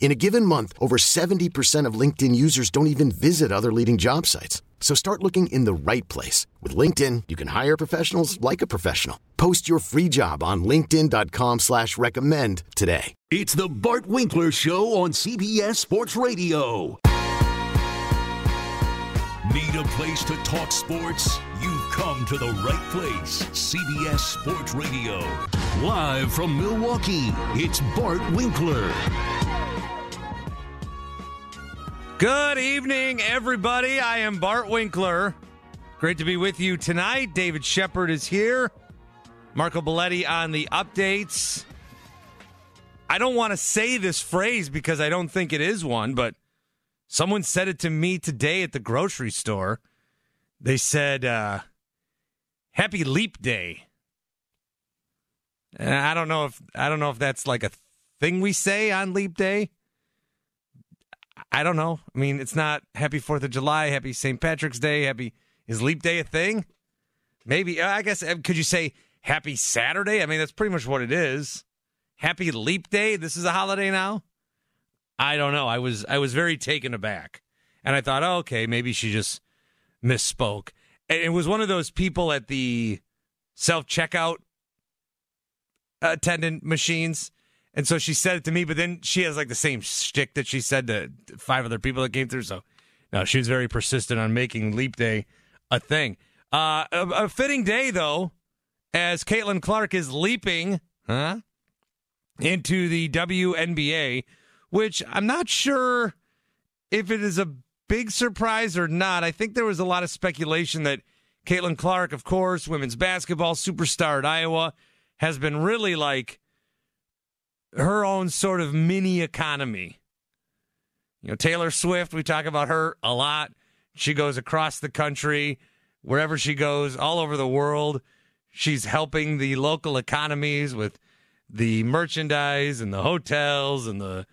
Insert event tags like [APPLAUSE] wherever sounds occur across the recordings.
In a given month, over 70% of LinkedIn users don't even visit other leading job sites. So start looking in the right place. With LinkedIn, you can hire professionals like a professional. Post your free job on linkedin.com slash recommend today. It's the Bart Winkler Show on CBS Sports Radio. Need a place to talk sports? You've come to the right place. CBS Sports Radio. Live from Milwaukee, it's Bart Winkler. Good evening, everybody. I am Bart Winkler. Great to be with you tonight. David Shepard is here. Marco Belletti on the updates. I don't want to say this phrase because I don't think it is one, but someone said it to me today at the grocery store. They said, uh, Happy Leap Day. And I don't know if I don't know if that's like a thing we say on Leap Day. I don't know. I mean, it's not Happy Fourth of July, Happy St. Patrick's Day, Happy is Leap Day a thing? Maybe. I guess uh, could you say Happy Saturday? I mean, that's pretty much what it is. Happy Leap Day. This is a holiday now. I don't know. I was I was very taken aback, and I thought, oh, okay, maybe she just misspoke. And it was one of those people at the self checkout attendant machines and so she said it to me, but then she has like the same shtick that she said to five other people that came through. So no, she was very persistent on making Leap Day a thing. Uh, a, a fitting day though, as Caitlin Clark is leaping, huh, into the WNBA, which I'm not sure if it is a big surprise or not. I think there was a lot of speculation that Caitlin Clark, of course, women's basketball superstar at Iowa, has been really like her own sort of mini economy. You know, Taylor Swift, we talk about her a lot. She goes across the country, wherever she goes, all over the world. She's helping the local economies with the merchandise and the hotels and the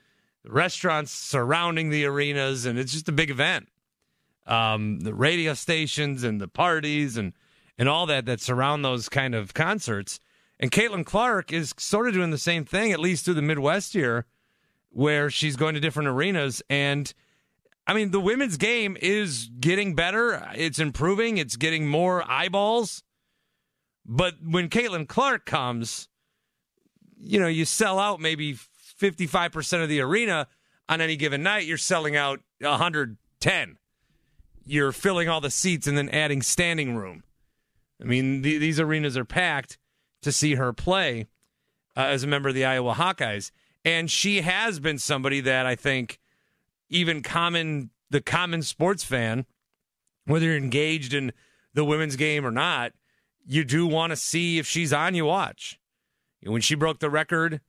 restaurants surrounding the arenas, and it's just a big event. Um, the radio stations and the parties and and all that that surround those kind of concerts. And Caitlin Clark is sort of doing the same thing, at least through the Midwest here, where she's going to different arenas. And I mean, the women's game is getting better. It's improving. It's getting more eyeballs. But when Caitlin Clark comes, you know, you sell out maybe 55% of the arena on any given night. You're selling out 110. You're filling all the seats and then adding standing room. I mean, the, these arenas are packed to see her play uh, as a member of the Iowa Hawkeyes. And she has been somebody that I think even common the common sports fan, whether you're engaged in the women's game or not, you do want to see if she's on. You watch. When she broke the record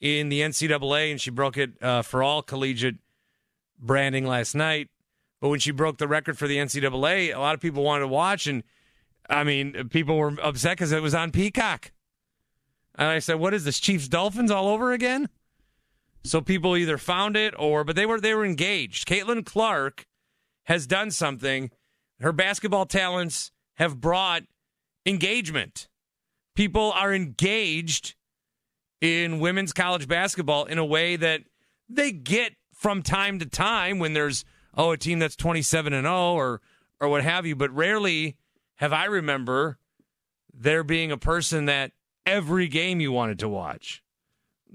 in the NCAA and she broke it uh, for all collegiate branding last night, but when she broke the record for the NCAA, a lot of people wanted to watch, and I mean, people were upset because it was on Peacock. And I said, "What is this? Chiefs Dolphins all over again?" So people either found it or, but they were they were engaged. Caitlin Clark has done something. Her basketball talents have brought engagement. People are engaged in women's college basketball in a way that they get from time to time when there's oh a team that's 27 and 0 or or what have you but rarely have I remember there being a person that every game you wanted to watch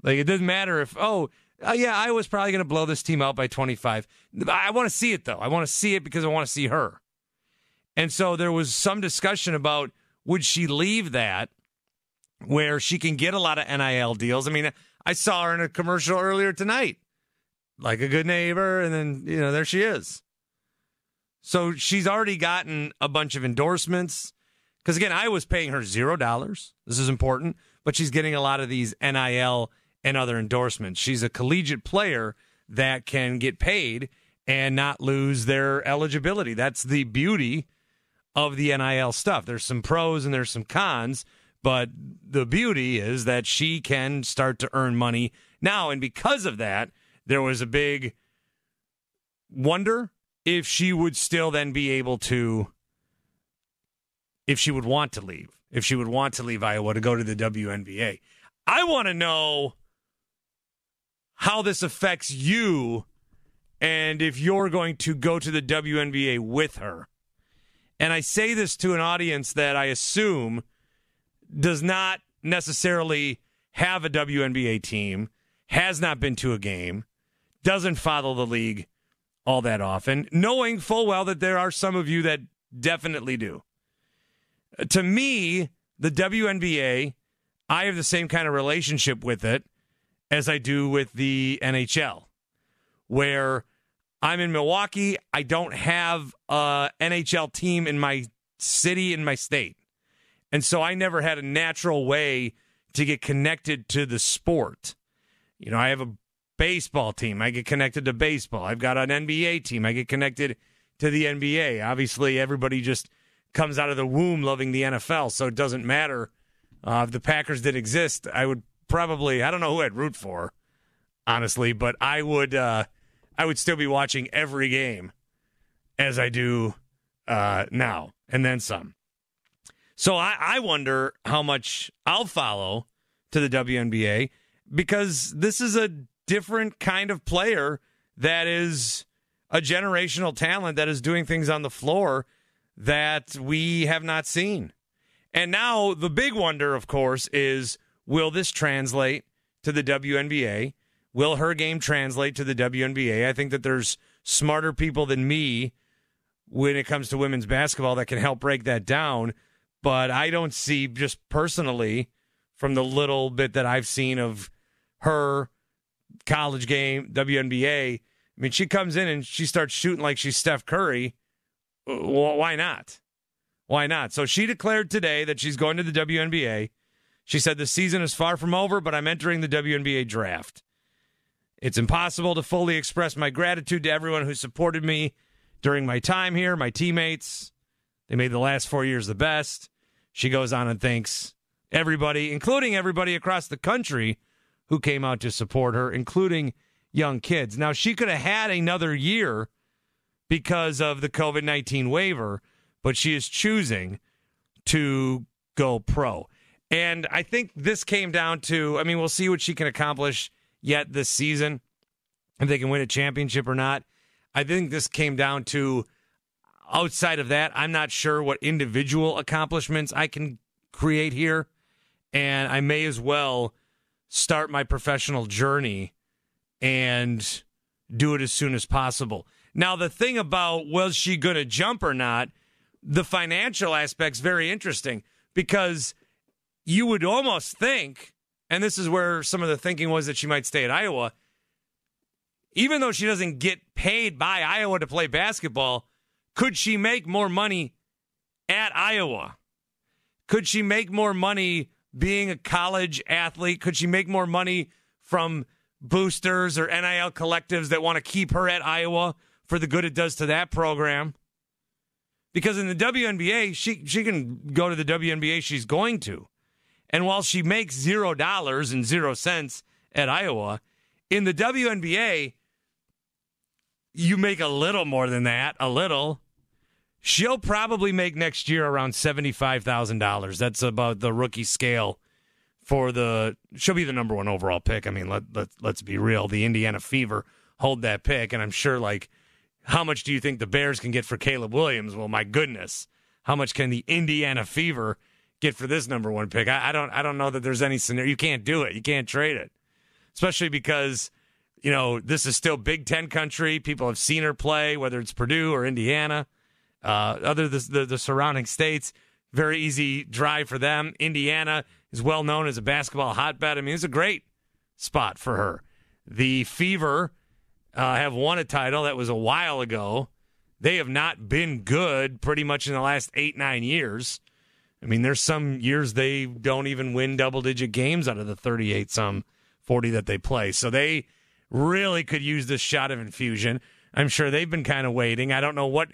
like it doesn't matter if oh uh, yeah I was probably going to blow this team out by 25 I want to see it though I want to see it because I want to see her and so there was some discussion about would she leave that where she can get a lot of NIL deals. I mean, I saw her in a commercial earlier tonight, like a good neighbor, and then, you know, there she is. So she's already gotten a bunch of endorsements. Because again, I was paying her zero dollars. This is important, but she's getting a lot of these NIL and other endorsements. She's a collegiate player that can get paid and not lose their eligibility. That's the beauty of the NIL stuff. There's some pros and there's some cons, but the beauty is that she can start to earn money now. And because of that, there was a big wonder if she would still then be able to, if she would want to leave, if she would want to leave Iowa to go to the WNBA. I want to know how this affects you and if you're going to go to the WNBA with her. And I say this to an audience that I assume does not necessarily have a WNBA team, has not been to a game, doesn't follow the league all that often, knowing full well that there are some of you that definitely do. To me, the WNBA, I have the same kind of relationship with it as I do with the NHL, where I'm in Milwaukee. I don't have a NHL team in my city, in my state. And so I never had a natural way to get connected to the sport. You know, I have a baseball team. I get connected to baseball. I've got an NBA team. I get connected to the NBA. Obviously, everybody just comes out of the womb loving the NFL, so it doesn't matter. Uh, if the Packers did exist, I would probably, I don't know who I'd root for, honestly, but I would. Uh, I would still be watching every game as I do uh, now, and then some. So I, I wonder how much I'll follow to the WNBA because this is a different kind of player that is a generational talent that is doing things on the floor that we have not seen. And now the big wonder, of course, is will this translate to the WNBA? Will her game translate to the WNBA? I think that there's smarter people than me when it comes to women's basketball that can help break that down. But I don't see, just personally, from the little bit that I've seen of her college game, WNBA, I mean, she comes in and she starts shooting like she's Steph Curry. Why not? Why not? So she declared today that she's going to the WNBA. She said the season is far from over, but I'm entering the WNBA draft. It's impossible to fully express my gratitude to everyone who supported me during my time here, my teammates. They made the last four years the best. She goes on and thanks everybody, including everybody across the country who came out to support her, including young kids. Now, she could have had another year because of the COVID 19 waiver, but she is choosing to go pro. And I think this came down to I mean, we'll see what she can accomplish yet this season, if they can win a championship or not. I think this came down to outside of that, I'm not sure what individual accomplishments I can create here. And I may as well start my professional journey and do it as soon as possible. Now, the thing about was she going to jump or not, the financial aspect's very interesting because you would almost think and this is where some of the thinking was that she might stay at Iowa. Even though she doesn't get paid by Iowa to play basketball, could she make more money at Iowa? Could she make more money being a college athlete? Could she make more money from boosters or NIL collectives that want to keep her at Iowa for the good it does to that program? Because in the WNBA, she she can go to the WNBA she's going to. And while she makes zero dollars and zero cents at Iowa, in the WNBA, you make a little more than that, a little. She'll probably make next year around $75,000. That's about the rookie scale for the she'll be the number 1 overall pick. I mean, let, let let's be real. The Indiana Fever hold that pick and I'm sure like how much do you think the Bears can get for Caleb Williams? Well, my goodness. How much can the Indiana Fever get for this number 1 pick? I, I don't I don't know that there's any scenario you can't do it. You can't trade it. Especially because you know, this is still Big Ten country. People have seen her play, whether it's Purdue or Indiana, uh, other the, the, the surrounding states. Very easy drive for them. Indiana is well known as a basketball hotbed. I mean, it's a great spot for her. The Fever uh, have won a title that was a while ago. They have not been good pretty much in the last eight, nine years. I mean, there's some years they don't even win double digit games out of the 38 some 40 that they play. So they really could use this shot of infusion. I'm sure they've been kind of waiting. I don't know what,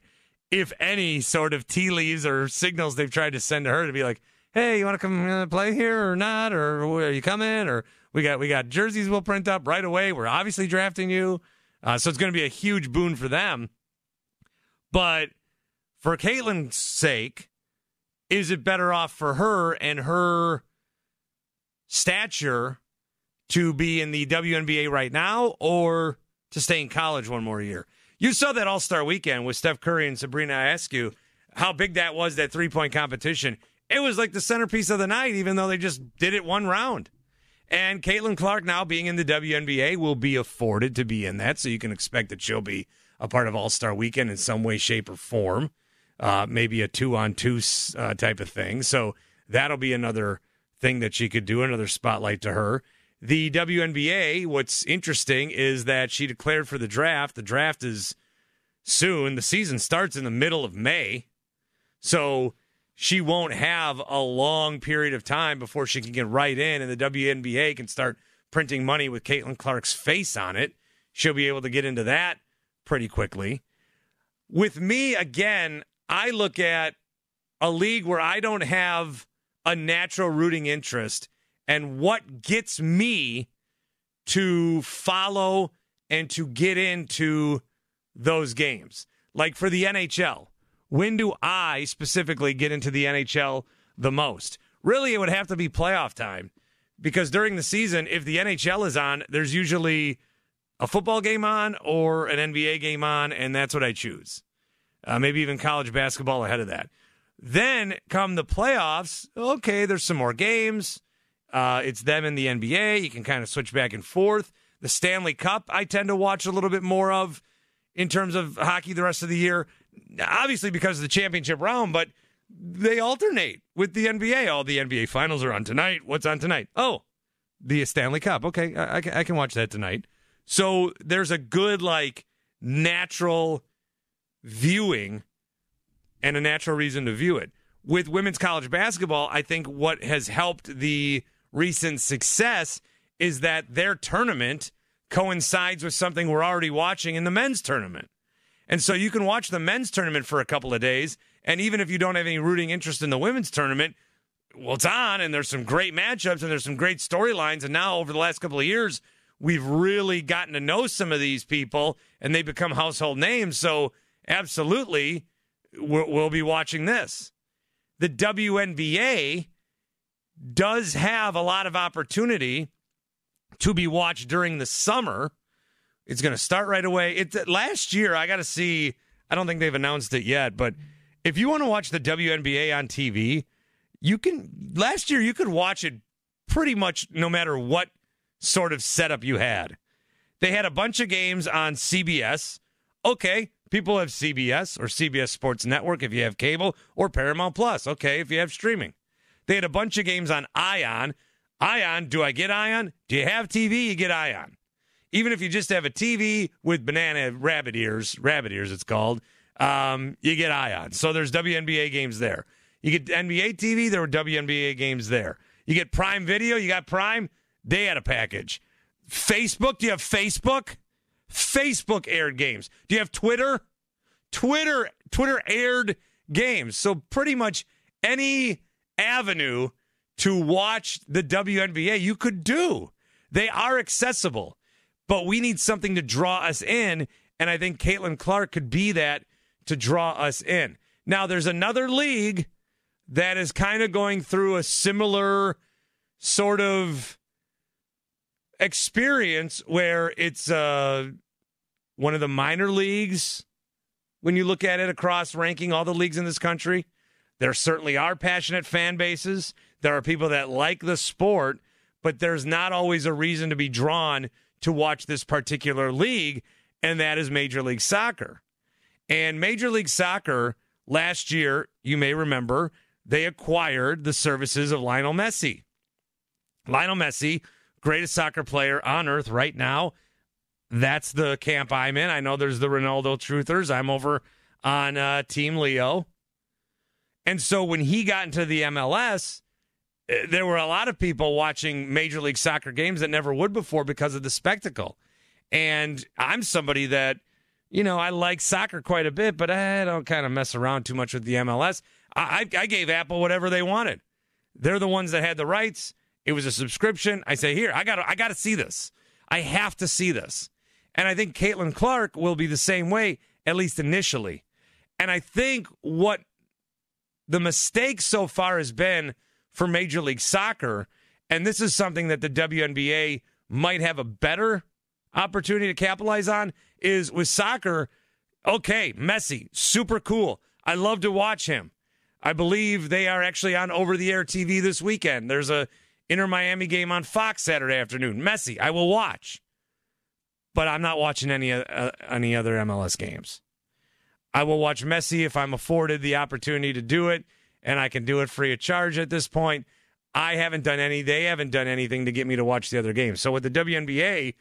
if any, sort of tea leaves or signals they've tried to send to her to be like, "Hey, you want to come uh, play here or not? Or are you coming? Or we got we got jerseys we'll print up right away. We're obviously drafting you, uh, so it's going to be a huge boon for them. But for Caitlin's sake, is it better off for her and her stature to be in the WNBA right now or to stay in college one more year. You saw that All Star weekend with Steph Curry and Sabrina Ionescu, how big that was, that three point competition. It was like the centerpiece of the night, even though they just did it one round. And Caitlin Clark, now being in the WNBA, will be afforded to be in that. So you can expect that she'll be a part of All Star weekend in some way, shape, or form. Uh, maybe a two on two type of thing. So that'll be another thing that she could do, another spotlight to her. The WNBA, what's interesting is that she declared for the draft. The draft is soon. The season starts in the middle of May. So she won't have a long period of time before she can get right in and the WNBA can start printing money with Caitlin Clark's face on it. She'll be able to get into that pretty quickly. With me, again, I look at a league where I don't have a natural rooting interest and what gets me to follow and to get into those games. Like for the NHL, when do I specifically get into the NHL the most? Really, it would have to be playoff time because during the season, if the NHL is on, there's usually a football game on or an NBA game on, and that's what I choose. Uh, maybe even college basketball ahead of that. Then come the playoffs. Okay, there's some more games. Uh, it's them in the NBA. You can kind of switch back and forth. The Stanley Cup, I tend to watch a little bit more of in terms of hockey the rest of the year. Obviously, because of the championship round, but they alternate with the NBA. All the NBA finals are on tonight. What's on tonight? Oh, the Stanley Cup. Okay, I, I can watch that tonight. So there's a good, like, natural viewing and a natural reason to view it. With women's college basketball, I think what has helped the recent success is that their tournament coincides with something we're already watching in the men's tournament. And so you can watch the men's tournament for a couple of days. And even if you don't have any rooting interest in the women's tournament, well, it's on and there's some great matchups and there's some great storylines. And now, over the last couple of years, we've really gotten to know some of these people and they become household names. So, absolutely, we'll, be watching this. The WNBA does have a lot of opportunity to be watched during the summer. It's going to start right away. It last year I got to see. I don't think they've announced it yet, but if you want to watch the WNBA on TV, you can. Last year you could watch it pretty much no matter what sort of setup you had. They had a bunch of games on CBS. Okay, people have CBS or CBS Sports Network if you have cable, or Paramount Plus. Okay, if you have streaming. They had a bunch of games on Ion. Ion, do I get Ion? Do you have TV? You get Ion. Even if you just have a TV with banana rabbit ears, rabbit ears it's called, um, you get Ion. So there's WNBA games there. You get NBA TV, there were WNBA games there. You get Prime Video, you got Prime, they had a package. Facebook, do you have Facebook? Facebook aired games. Do you have Twitter? Twitter Twitter aired games. So pretty much any avenue to watch the WNBA you could do. They are accessible, but we need something to draw us in. And I think Caitlin Clark could be that to draw us in. Now, there's another league that is kind of going through a similar sort of experience where it's uh, one of the minor leagues when you look at it across ranking all the leagues in this country. There certainly are passionate fan bases. There are people that like the sport, but there's not always a reason to be drawn to watch this particular league, and that is Major League Soccer. And Major League Soccer last year, you may remember, they acquired the services of Lionel Messi. Lionel Messi, greatest soccer player on earth right now. That's the camp I'm in. I know there's the Ronaldo truthers. I'm over on uh, Team Leo. And so when he got into the MLS, Uh, there were a lot of people watching Major League Soccer games that never would before because of the spectacle. And I'm somebody that, you know, I like soccer quite a bit, but I don't kind of mess around too much with the MLS. I, I gave Apple whatever they wanted. They're the ones that had the rights. It was a subscription. I say, here, I got I got to see this. I have to see this. And I think Caitlin Clark will be the same way, at least initially. And I think what the mistake so far has been for Major League Soccer, and this is something that the WNBA might have a better opportunity to capitalize on, is with soccer, okay, Messi, super cool. I love to watch him. I believe they are actually on over the air TV this weekend. There's a Inter Miami game on Fox Saturday afternoon. Messi, I will watch, but I'm not watching any uh, any other MLS games. I will watch Messi if I'm afforded the opportunity to do it, and I can do it free of charge at this point. I haven't done any. They haven't done anything to get me to watch the other games. So what the WNBA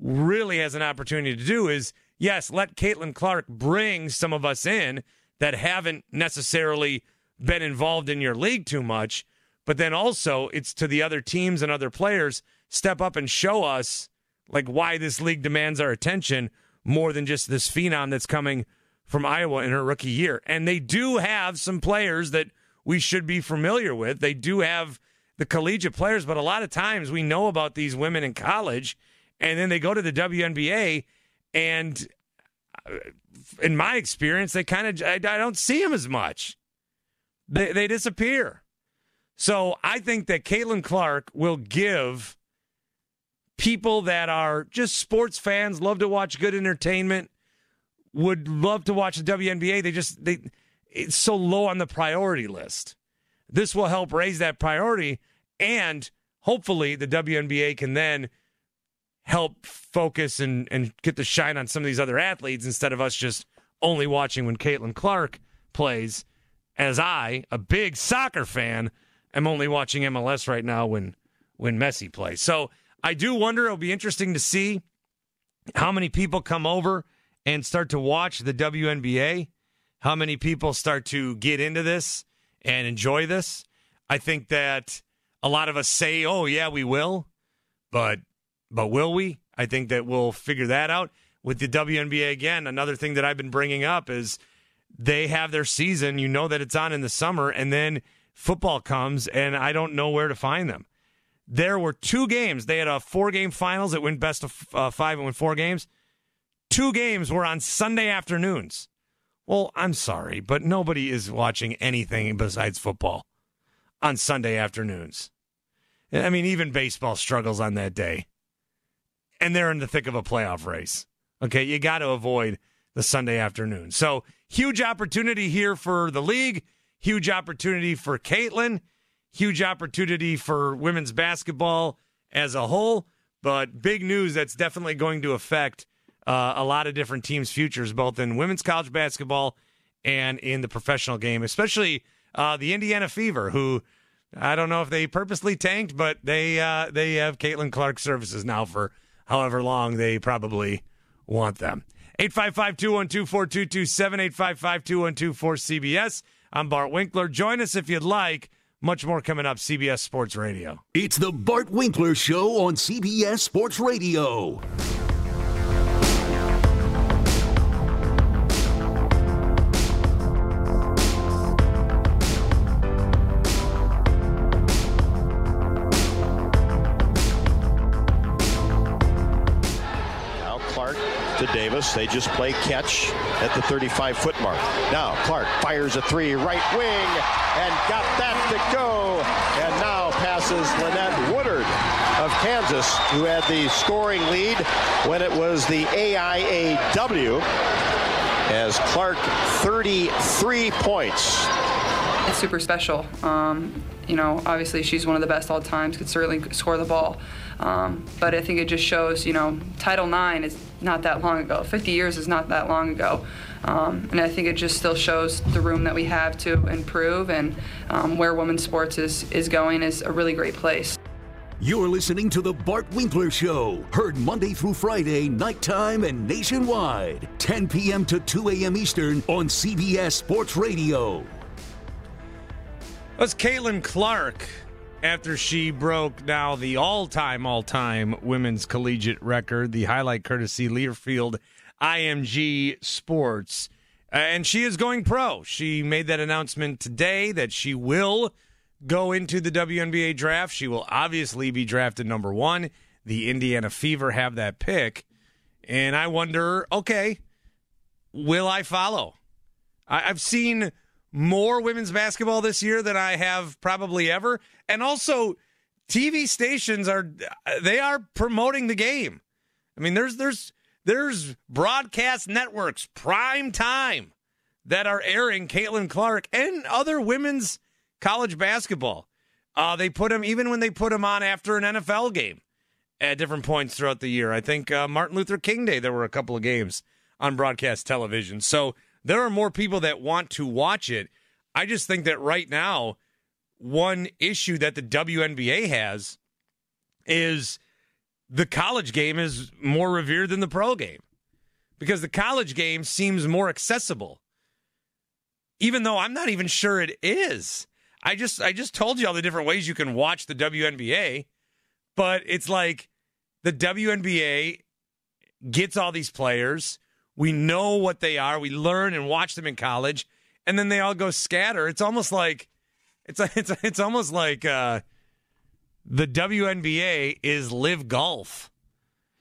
really has an opportunity to do is yes, let Caitlin Clark bring some of us in that haven't necessarily been involved in your league too much. But then also, it's to the other teams and other players step up and show us like why this league demands our attention more than just this phenom that's coming from Iowa in her rookie year. And they do have some players that we should be familiar with. They do have the collegiate players, but a lot of times we know about these women in college and then they go to the WNBA and uh, in my experience, they kind of I, I don't see them as much. They, they disappear. So I think that Caitlin Clark will give people that are just sports fans, love to watch good entertainment, would love to watch the WNBA. They just they it's so low on the priority list. This will help raise that priority, and hopefully the WNBA can then help focus and, and get the shine on some of these other athletes instead of us just only watching when Caitlin Clark plays as I, a big soccer fan, am only watching MLS right now when when Messi plays. So I do wonder. It'll be interesting to see how many people come over and start to watch the WNBA. How many people start to get into this and enjoy this? I think that a lot of us say, "Oh yeah, we will," but but will we? I think that we'll figure that out with the WNBA again. Another thing that I've been bringing up is they have their season. You know that it's on in the summer, and then football comes, and I don't know where to find them. There were two games. They had a four game finals that went best of uh, five and went four games. Two games were on Sunday afternoons. Well, I'm sorry, but nobody is watching anything besides football on Sunday afternoons. I mean, even baseball struggles on that day. And they're in the thick of a playoff race. Okay, you got to avoid the Sunday afternoon. So, huge opportunity here for the league, huge opportunity for Caitlin, huge opportunity for women's basketball as a whole, but big news that's definitely going to affect uh, a lot of different teams' futures, both in women's college basketball and in the professional game, especially uh, the Indiana Fever, who I don't know if they purposely tanked, but they uh, they have Caitlin Clark services now for however long they probably want them. 855 212 4227, 855 212 4CBS. I'm Bart Winkler. Join us if you'd like. Much more coming up, CBS Sports Radio. It's the Bart Winkler Show on CBS Sports Radio. They just play catch at the 35 foot mark. Now Clark fires a three right wing and got that to go. And now passes Lynette Woodard of Kansas, who had the scoring lead when it was the AIAW. As Clark 33 points. It's super special. Um, you know, obviously she's one of the best all times, could certainly score the ball. Um, but I think it just shows, you know, Title IX is not that long ago. 50 years is not that long ago. Um, and I think it just still shows the room that we have to improve and um, where women's sports is, is going is a really great place. You're listening to The Bart Winkler Show, heard Monday through Friday, nighttime and nationwide, 10 p.m. to 2 a.m. Eastern on CBS Sports Radio. That's Caitlin Clark after she broke now the all time, all time women's collegiate record, the highlight courtesy Learfield IMG Sports. Uh, and she is going pro. She made that announcement today that she will go into the WNBA draft. She will obviously be drafted number one. The Indiana Fever have that pick. And I wonder, okay, will I follow? I've seen more women's basketball this year than I have probably ever. And also TV stations are they are promoting the game. I mean there's there's there's broadcast networks prime time that are airing Caitlin Clark and other women's college basketball. Uh, they put them even when they put them on after an NFL game at different points throughout the year. I think uh, Martin Luther King Day there were a couple of games on broadcast television. So there are more people that want to watch it. I just think that right now, one issue that the WNBA has is the college game is more revered than the pro game because the college game seems more accessible. Even though I'm not even sure it is. I just I just told you all the different ways you can watch the WNBA, but it's like the WNBA gets all these players we know what they are. We learn and watch them in college, and then they all go scatter. It's almost like it's [LAUGHS] it's it's almost like uh, the WNBA is live golf,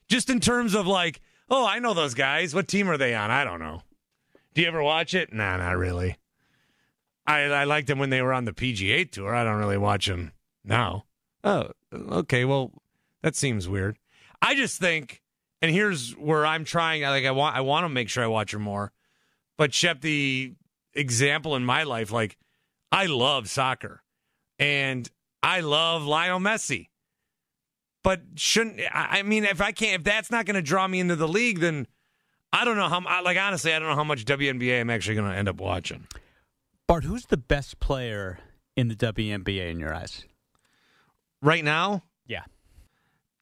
just in terms of like, oh, I know those guys. What team are they on? I don't know. Do you ever watch it? Nah, not really. I I liked them when they were on the PGA tour. I don't really watch them now. Oh, okay. Well, that seems weird. I just think and here's where I'm trying. Like I want, I want to make sure I watch her more. But Shep, the example in my life, like I love soccer, and I love Lionel Messi. But shouldn't I mean if I can't if that's not going to draw me into the league, then I don't know how. Like honestly, I don't know how much WNBA I'm actually going to end up watching. Bart, who's the best player in the WNBA in your eyes right now?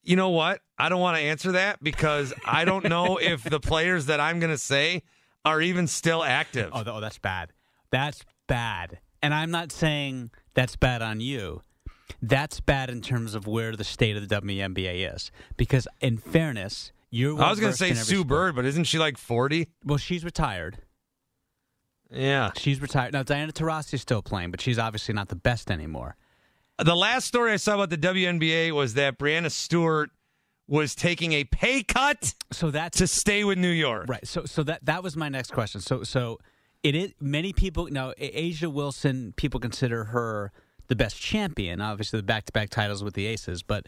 You know what? I don't want to answer that because I don't know [LAUGHS] if the players that I'm going to say are even still active. Oh, oh, that's bad. That's bad. And I'm not saying that's bad on you. That's bad in terms of where the state of the WNBA is. Because, in fairness, you're. I was going to say Sue sport. Bird, but isn't she like 40? Well, she's retired. Yeah. She's retired. Now, Diana Taurasi is still playing, but she's obviously not the best anymore. The last story I saw about the WNBA was that Breanna Stewart was taking a pay cut so that's to stay with New York. Right. So so that that was my next question. So so it is many people now A'ja Wilson people consider her the best champion, obviously the back-to-back titles with the Aces, but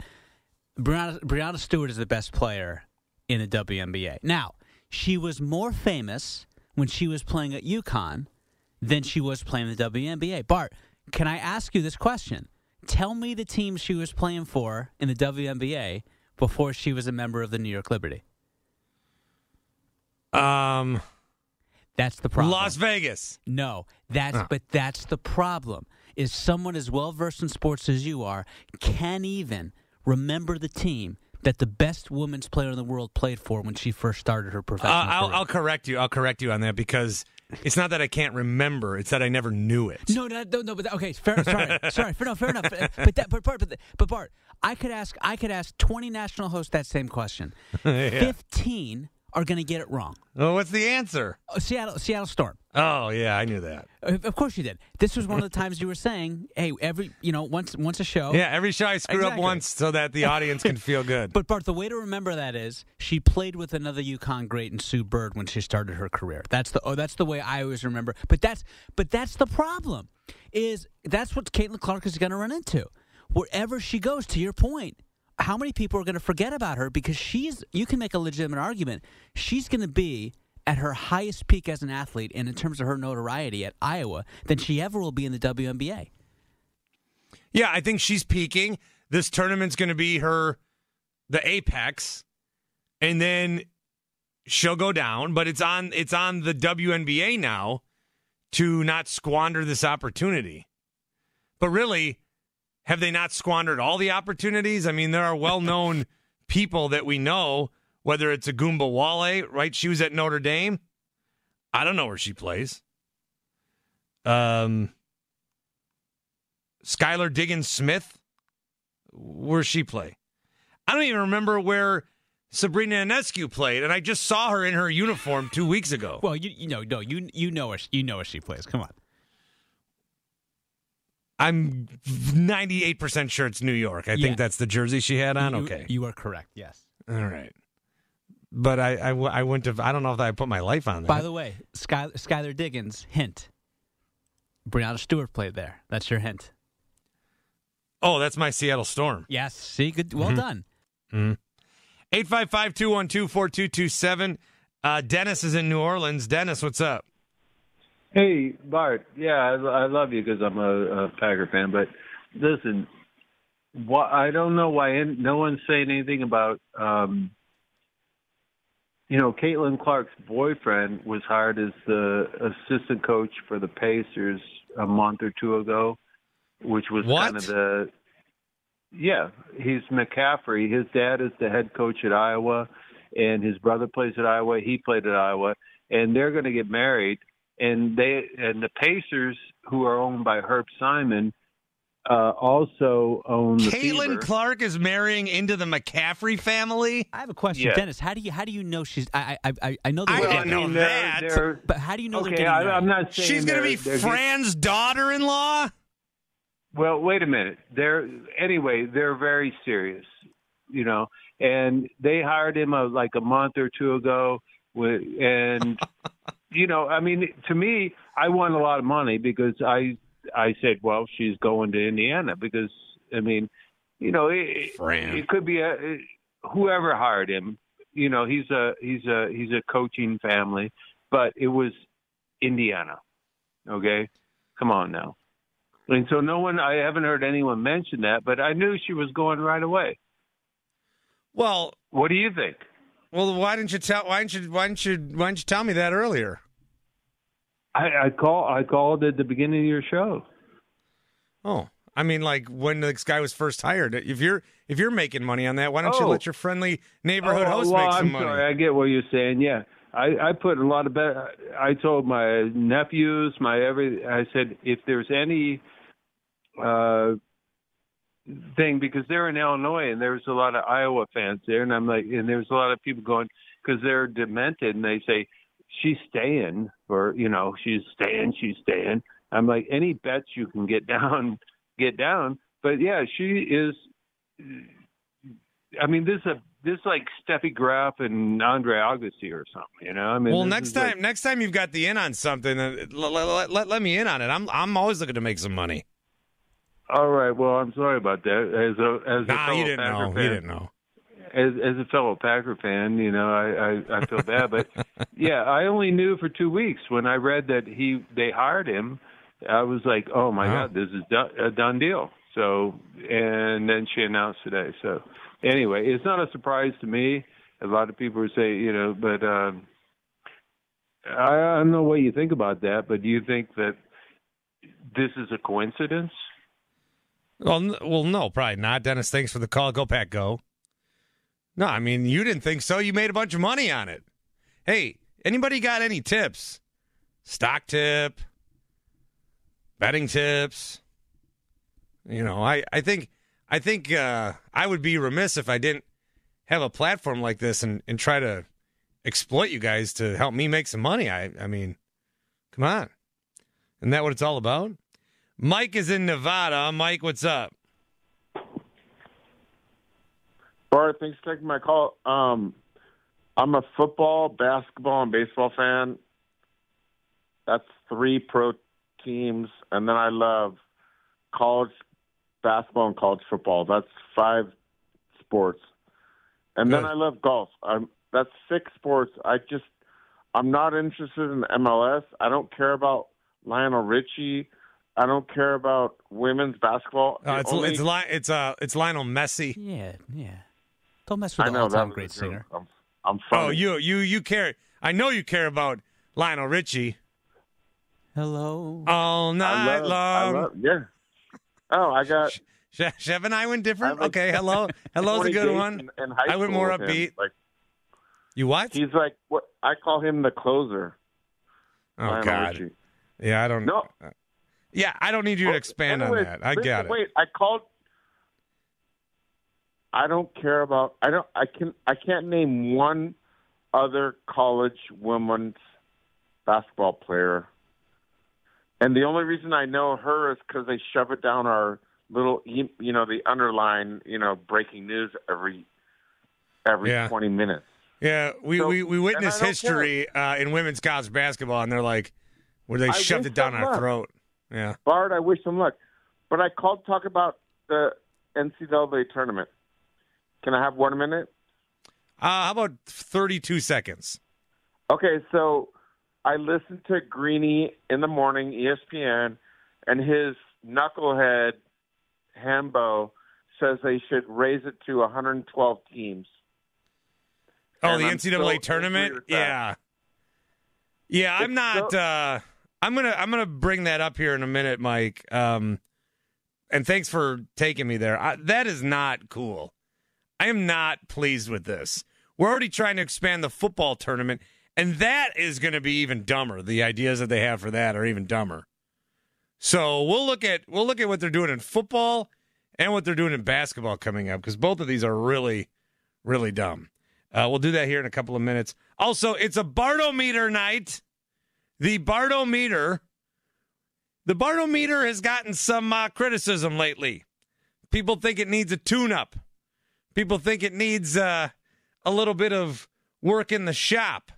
Brianna, Breanna Stewart is the best player in the WNBA. Now, she was more famous when she was playing at UConn than she was playing the WNBA. Bart, can I ask you this question? Tell me the team she was playing for in the WNBA before she was a member of the New York Liberty. Um, that's the problem. Las Vegas. No, that's but that's the problem. Is someone as well versed in sports as you are can even remember the team that the best women's player in the world played for when she first started her professional uh, I'll, career. I'll correct you. I'll correct you on that because it's not that I can't remember; it's that I never knew it. No, no, no. no but okay, fair, sorry, [LAUGHS] sorry, fair enough, fair enough. But that, but Bart, but, but Bart, I could ask, I could ask twenty national hosts that same question. [LAUGHS] yeah. Fifteen are going to get it wrong. Well, what's the answer? Oh, Seattle, Seattle Storm. Oh yeah, I knew that. Of course you did. This was one of the times you were saying, "Hey, every you know, once once a show." Yeah, every show I screw up once so that the audience can feel good. [LAUGHS] But Bart, the way to remember that is she played with another UConn great in Sue Bird when she started her career. That's the oh, that's the way I always remember. But that's but that's the problem. Is that's what Caitlin Clark is going to run into wherever she goes. To your point, how many people are going to forget about her because she's? You can make a legitimate argument. She's going to be at her highest peak as an athlete and in terms of her notoriety at Iowa than she ever will be in the WNBA. Yeah, I think she's peaking. This tournament's going to be her the apex, and then she'll go down. But it's on it's on the WNBA now to not squander this opportunity. But really, have they not squandered all the opportunities? I mean, there are well known [LAUGHS] people that we know. Whether it's a Ogunbowale, right? She was at Notre Dame. I don't know where she plays. Um, Skylar Diggins Smith, where she play? I don't even remember where Sabrina Ionescu played, and I just saw her in her uniform two weeks ago. [LAUGHS] Well, you you know no you you know where she, you know where she plays. Come on. I'm 98% sure it's New York. I Yeah. think that's the jersey she had on. You- okay. You are correct. Yes. All right. But I, I, w- I went to, I don't know if I put my life on that. By the way, Sky, Skylar Diggins, hint. Breanna Stewart played there. That's your hint. oh, that's my Seattle Storm. Yes. See, good. Well done. 855 212 4227. Uh, Dennis is in New Orleans. Dennis, what's up? Hey, Bart. Yeah, I, I love you because I'm a, a Packer fan. But listen, why, I don't know why in, no one's saying anything about. Um, you know, Caitlin Clark's boyfriend was hired as the assistant coach for the Pacers a month or two ago, which was What? kind of the. Yeah, he's McCaffery. His dad is the head coach at Iowa, and his brother plays at Iowa. He played at Iowa, and they're going to get married. And they and the Pacers, who are owned by Herb Simon, uh, also own the Caitlin Fever. Clark is marrying into the McCaffery family? I have a question, Yeah. Dennis. How do you how do you know she's? I I I, I know they're I Well, didn't together, know they're- that. they're- but how do you know they're okay, getting I, I'm not saying She's going to be they're get- Fran's daughter in law? Well, wait a minute. They're anyway. They're very serious, you know. And they hired him a, like a month or two ago, with, and [LAUGHS] you know, I mean, to me, I won a lot of money because I I said, well, she's going to Indiana because I mean, you know, it, it could be a uh, whoever hired him. You know, he's a he's a he's a coaching family, but it was Indiana. Okay, come on now. And so no one, I haven't heard anyone mention that, but I knew she was going right away. Well, What do you think? well, why didn't you tell? Why didn't you? Why didn't you? Why didn't you tell me that earlier? I, I call I called at the beginning of your show. Oh, I mean, like when this guy was first hired. If you're if you're making money on that, why don't you Oh. let your friendly neighborhood oh, host well, make some I'm money? sorry. I get what you're saying. Yeah, I, I put a lot of bet. I told my nephews, my every. I said if there's any uh thing because they're in Illinois and there's a lot of Iowa fans there, and I'm like, and there's a lot of people going because they're demented and they say she's staying or you know she's staying, she's staying. I'm like any bets you can get [LAUGHS] down, get down. But yeah, she is. I mean, this is a this is like Steffi Graf and Andre Agassi or something. You know, I mean, well, next time, like- next time you've got the in on something, let, let, let, let me in on it. I'm I'm always looking to make some money. all right. Well, I'm sorry about that. As a as a Nah, fellow you didn't Packer know. fan, You didn't know. As as a fellow Packer fan, you know, I I, I feel bad, but [LAUGHS] yeah, I only knew for two weeks when I read that he they hired him. I was like, oh my Wow. god, this is done, a done deal. So, and then she announced today. So, anyway, it's not a surprise to me. A lot of people would say, you know, but um, I, I don't know what you think about that. But do you think that this is a coincidence? Well, n- well, no, probably not. Dennis, thanks for the call. Go Pack, go. No, I mean you didn't think so. You made a bunch of money on it. Hey, anybody got any tips? Stock tip, betting tips. You know, I I think I think uh, I would be remiss if I didn't have a platform like this and and try to exploit you guys to help me make some money. I I mean, Come on. Isn't that what it's all about? Mike is in Nevada. Mike, what's up? Bart, thanks for taking my call. Um, I'm a football, basketball, and baseball fan. That's three pro teams, and then I love college basketball and college football. That's five sports, and then I love golf. I'm, that's six sports. I just I'm not interested in MLS. I don't care about Lionel Richie. I don't care about women's basketball. Uh, it's only- it's Li- it's uh it's Lionel Messi. Yeah, yeah. Don't mess with I the know all-time great singer. I'm, I'm funny. Oh, you you you care. I know you care about Lionel Richie Hello. all I night love, I long. love, yeah. Oh, I got. Sh- Chev and I went different. I like- okay, [LAUGHS] hello, hello's a good one. In, in I went more with him. upbeat. Like You what? he's like what I call him the closer. Oh Lionel God. Richie. Yeah, I don't. No. Uh, yeah, I don't need you to Oh, expand anyways, on that. I listen, got it. Wait, I called. I don't care about. I don't. I can. I can't name one other college women's basketball player. And the only reason I know her is because they shove it down our little, you know, the underline, you know, breaking news every every Yeah. twenty minutes. Yeah, we So- we, we and witnessed I don't history uh, in women's college basketball, and they're like, where they I shoved it down our luck. throat. Yeah. Bart, I wish them luck. But I called to talk about the NCAA tournament. Can I have one minute? Uh, how about thirty-two seconds? Okay, so I listened to Greeny in the morning, ESPN, and his knucklehead Hambo says they should raise it to 112 teams. Oh, And the I'm NCAA tournament. Yeah. Yeah, I'm It's not. so- uh, I'm gonna I'm gonna bring that up here in a minute, Mike. Um, and thanks for taking me there. I, that is not cool. I am not pleased with this. We're already trying to expand the football tournament, and that is going to be even dumber. The ideas that they have for that are even dumber. So we'll look at we'll look at what they're doing in football and what they're doing in basketball coming up because both of these are really, really dumb. Uh, we'll do that here in a couple of minutes. Also, it's a Bartometer night. The Bartometer, the Bartometer has gotten some uh, criticism lately. People think it needs a tune-up. People think it needs uh, a little bit of work in the shop,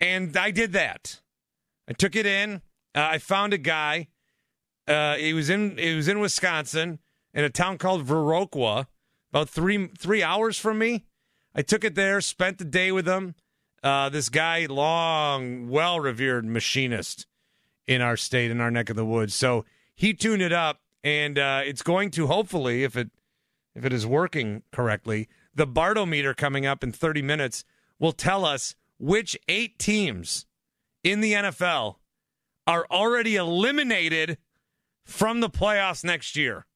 and I did that. I took it in. Uh, I found a guy. Uh, he was in he was in Wisconsin in a town called Viroqua, about three three hours from me. I took it there, spent the day with him. Uh, this guy, long, well revered machinist in our state, in our neck of the woods. So he tuned it up, and uh, it's going to hopefully, if it if it is working correctly, the Bartometer coming up in 30 minutes will tell us which eight teams in the NFL are already eliminated from the playoffs next year.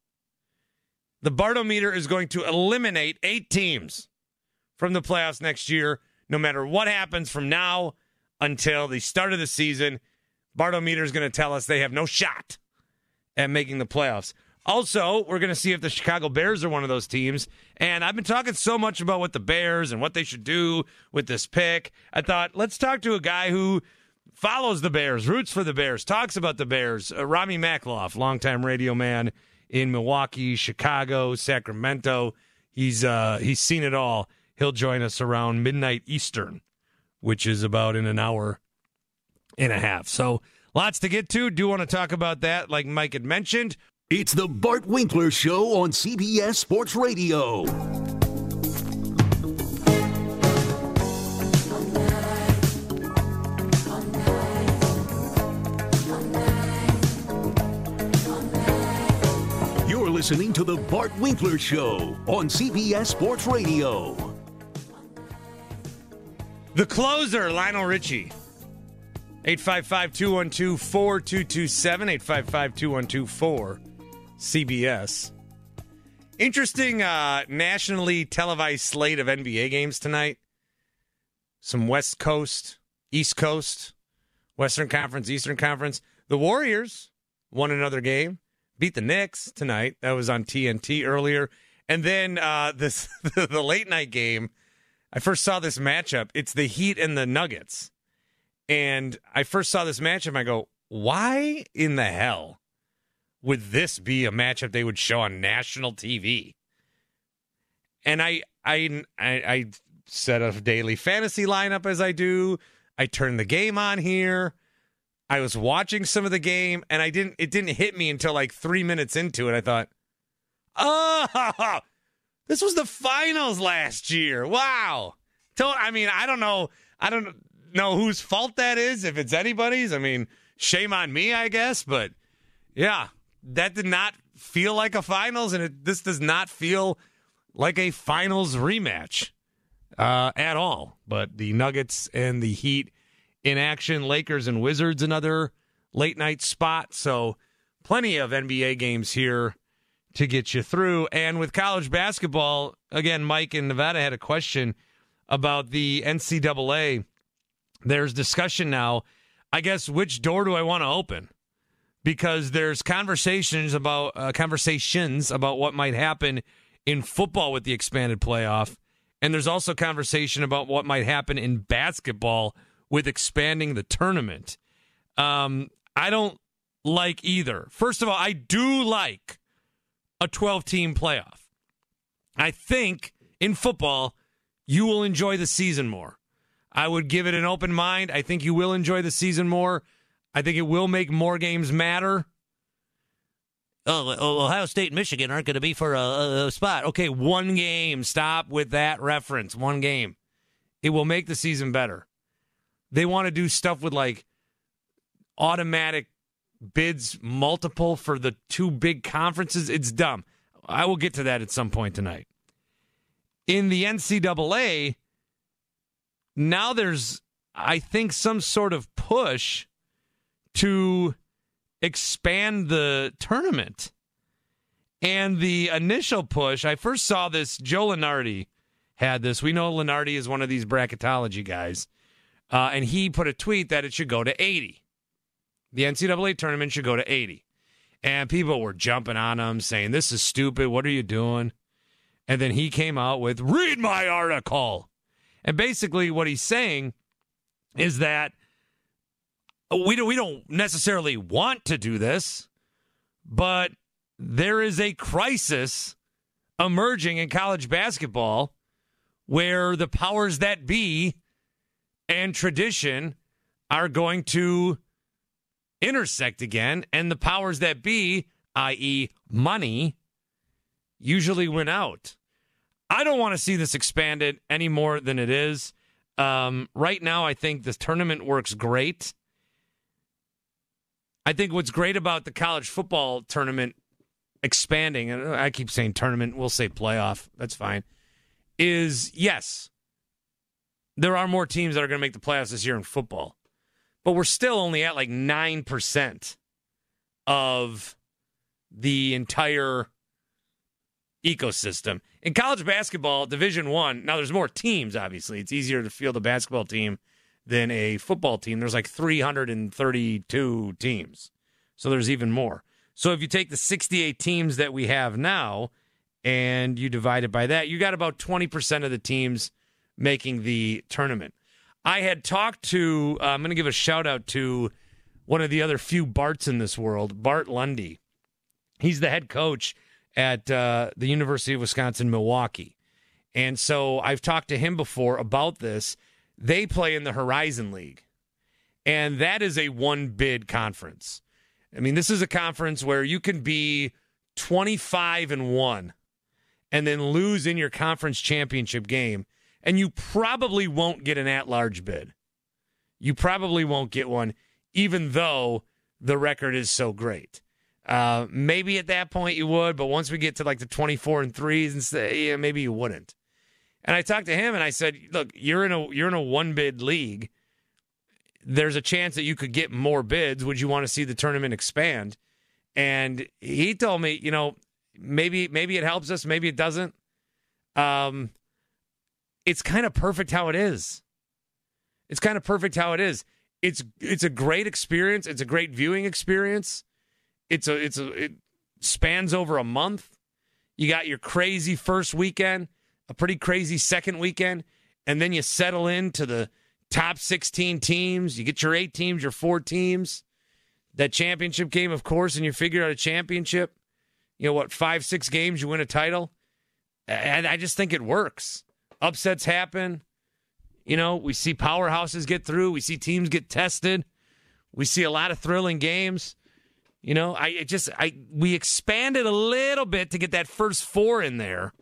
The Bartometer is going to eliminate eight teams from the playoffs next year, no matter what happens from now until the start of the season. Bartometer is going to tell us they have no shot at making the playoffs. Also, we're going to see if the Chicago Bears are one of those teams. And I've been talking so much about what the Bears and what they should do with this pick. I thought, let's talk to a guy who follows the Bears, roots for the Bears, talks about the Bears. Uh, Rami Makloff, longtime radio man in Milwaukee, Chicago, Sacramento. He's uh, he's seen it all. He'll join us around midnight Eastern, which is about in an hour and a half. So lots to get to. Do want to talk about that, like Mike had mentioned. It's the Bart Winkler Show on CBS Sports Radio. You're listening to the Bart Winkler Show on CBS Sports Radio. The closer, Lionel Richie. 855 212 4227. 855 212 CBS. Interesting uh, nationally televised slate of NBA games tonight. Some West Coast, East Coast, Western Conference, Eastern Conference. The Warriors won another game, beat the Knicks tonight. That was on TNT earlier. And then uh, [LAUGHS] this the late night game. I first saw this matchup. It's the Heat and the Nuggets. And I first saw this matchup, I go, why in the hell would this be a matchup they would show on national TV? And I, I, I, I set a daily fantasy lineup as I do. I turned the game on here. I was watching some of the game, and I didn't. It didn't hit me until like three minutes into it. I thought, oh, [LAUGHS] this was the finals last year. Wow. I mean, I don't know. I don't know whose fault that is. If it's anybody's, I mean, shame on me, I guess. But yeah, that did not feel like a finals, and it, this does not feel like a finals rematch uh, at all. But the Nuggets and the Heat in action, Lakers and Wizards, another late night spot. So plenty of NBA games here to get you through. And with college basketball, again, Mike in Nevada had a question about the NCAA. There's discussion now. I guess which door do I want to open? Because there's conversations about uh, conversations about what might happen in football with the expanded playoff, and there's also conversation about what might happen in basketball with expanding the tournament. Um, I don't like either. First of all, I do like a 12 team playoff. I think in football, you will enjoy the season more. I would give it an open mind. I think you will enjoy the season more. I think it will make more games matter. Oh, Ohio State and Michigan aren't going to be for a, a, spot. Okay, one game. Stop with that reference. One game. It will make the season better. They want to do stuff with like automatic bids multiple for the two big conferences. It's dumb. I will get to that at some point tonight. In the NCAA, now there's, I think, some sort of push to expand the tournament. And the initial push, I first saw this, Joe Lunardi had this. We know Lunardi is one of these bracketology guys. Uh, and he put a tweet that it should go to 80. The NCAA tournament should go to 80. And people were jumping on him, saying, This is stupid. What are you doing? And then he came out with, Read my article. And basically, what he's saying is that we don't, we don't necessarily want to do this, but there is a crisis emerging in college basketball where the powers that be and tradition are going to intersect again, and the powers that be, i.e., money, usually win out. I don't want to see this expanded any more than it is. Um, right now, I think this tournament works great. I think what's great about the college football tournament expanding, and I keep saying tournament, we'll say playoff, that's fine, is yes, there are more teams that are going to make the playoffs this year in football, but we're still only at like 9% of the entire ecosystem. In college basketball, Division 1, now there's more teams obviously. It's easier to field a basketball team than a football team. There's like 332 teams. So there's even more. So if you take the 68 teams that we have now and you divide it by that, you got about 20% of the teams making the tournament. I had talked to, uh, I'm going to give a shout out to one of the other few Barts in this world, Bart Lundy. He's the head coach at uh, the University of Wisconsin Milwaukee. And so I've talked to him before about this. They play in the Horizon League, and that is a one bid conference. I mean, this is a conference where you can be 25 and 1 and then lose in your conference championship game and you probably won't get an at large bid. You probably won't get one, even though the record is so great. Uh, maybe at that point you would, but once we get to like the 24 and threes and say, yeah, maybe you wouldn't. And I talked to him and I said, look, you're in a you're in a one bid league. There's a chance that you could get more bids. Would you want to see the tournament expand? And he told me, you know, maybe maybe it helps us, maybe it doesn't. Um, it's kind of perfect how it is. It's kind of perfect how it is. It's it's a great experience. It's a great viewing experience. It's a it's a it spans over a month. You got your crazy first weekend, a pretty crazy second weekend, and then you settle into the top 16 teams. You get your eight teams, your four teams. That championship game, of course, and you figure out a championship. You know what? Five, six games, you win a title. And I just think it works. Upsets happen. You know, we see powerhouses get through. We see teams get tested. We see a lot of thrilling games. You know, I just I we expanded a little bit to get that first four in there,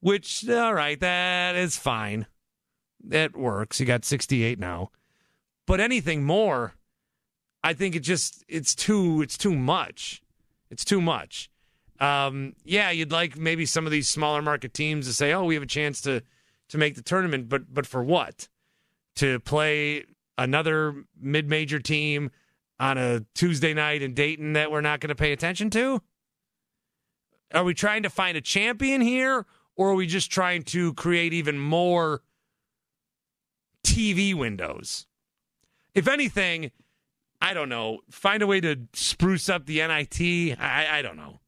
which all right, that is fine. It works. You got 68 now. But anything more, I think it just it's too it's too much. It's too much. Um, yeah, you'd like maybe some of these smaller market teams to say, "Oh, we have a chance to to make the tournament," but but for what? To play another mid-major team on a Tuesday night in Dayton that we're not going to pay attention to? Are we trying to find a champion here, or are we just trying to create even more TV windows? If anything, I don't know. Find a way to spruce up the NIT. I, I don't know.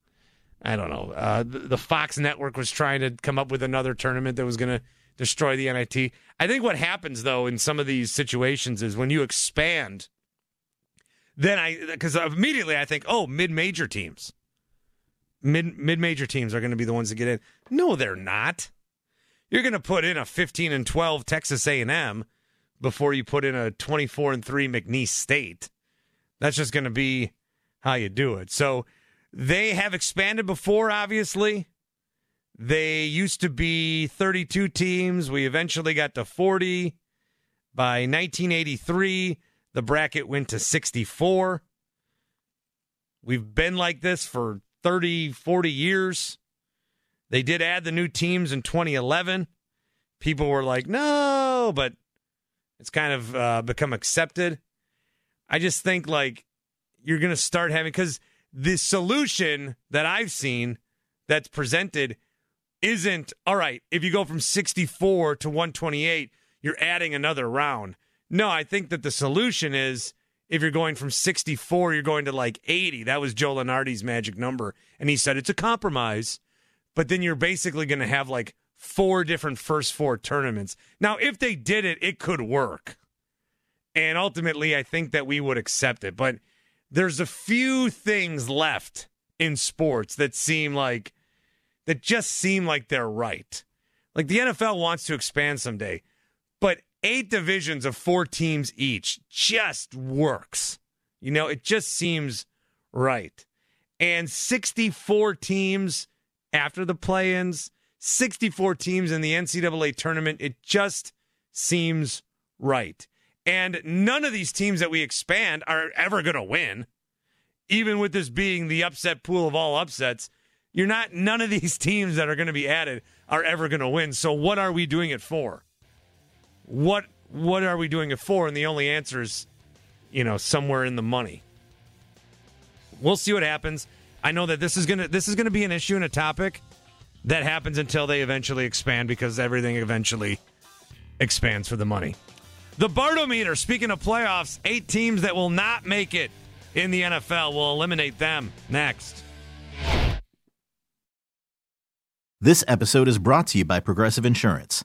I don't know. Uh, the, the, Fox network was trying to come up with another tournament that was going to destroy the NIT. I think what happens, though, in some of these situations is when you expand, then I, because immediately I think, oh, mid major teams. Mid mid major teams are going to be the ones that get in. No, they're not. You're going to put in a 15 and 12 Texas A&M before you put in a 24 and 3 McNeese State. That's just going to be how you do it. So they have expanded before, obviously. They used to be 32 teams. We eventually got to 40. By 1983, the bracket went to 64. We've been like this for 30, 40 years. They did add the new teams in 2011. People were like, no, but it's kind of uh, become accepted. I just think like you're going to start having, because the solution that I've seen that's presented isn't all right. If you go from 64 to 128, you're adding another round. No, I think that the solution is if you're going from 64, you're going to like 80. That was Joe Lunardi's magic number. And he said it's a compromise, but then you're basically going to have like four different first four tournaments. Now, if they did it, it could work. And ultimately, I think that we would accept it. But there's a few things left in sports that seem like that just seem like they're right. Like the NFL wants to expand someday, but eight divisions of four teams each just works. You know, it just seems right. And 64 teams after the play ins, 64 teams in the NCAA tournament, it just seems right. And none of these teams that we expand are ever going to win. Even with this being the upset pool of all upsets, you're not, none of these [LAUGHS] teams that are going to be added are ever going to win. So what are we doing it for? What, what are we doing it for? And the only answer is, you know, somewhere in the money. We'll see what happens. I know that this is gonna this is gonna be an issue and a topic that happens until they eventually expand because everything eventually expands for the money. The Bartometer, speaking of playoffs, eight teams that will not make it in the NFL. We'll eliminate them next. This episode is brought to you by Progressive Insurance.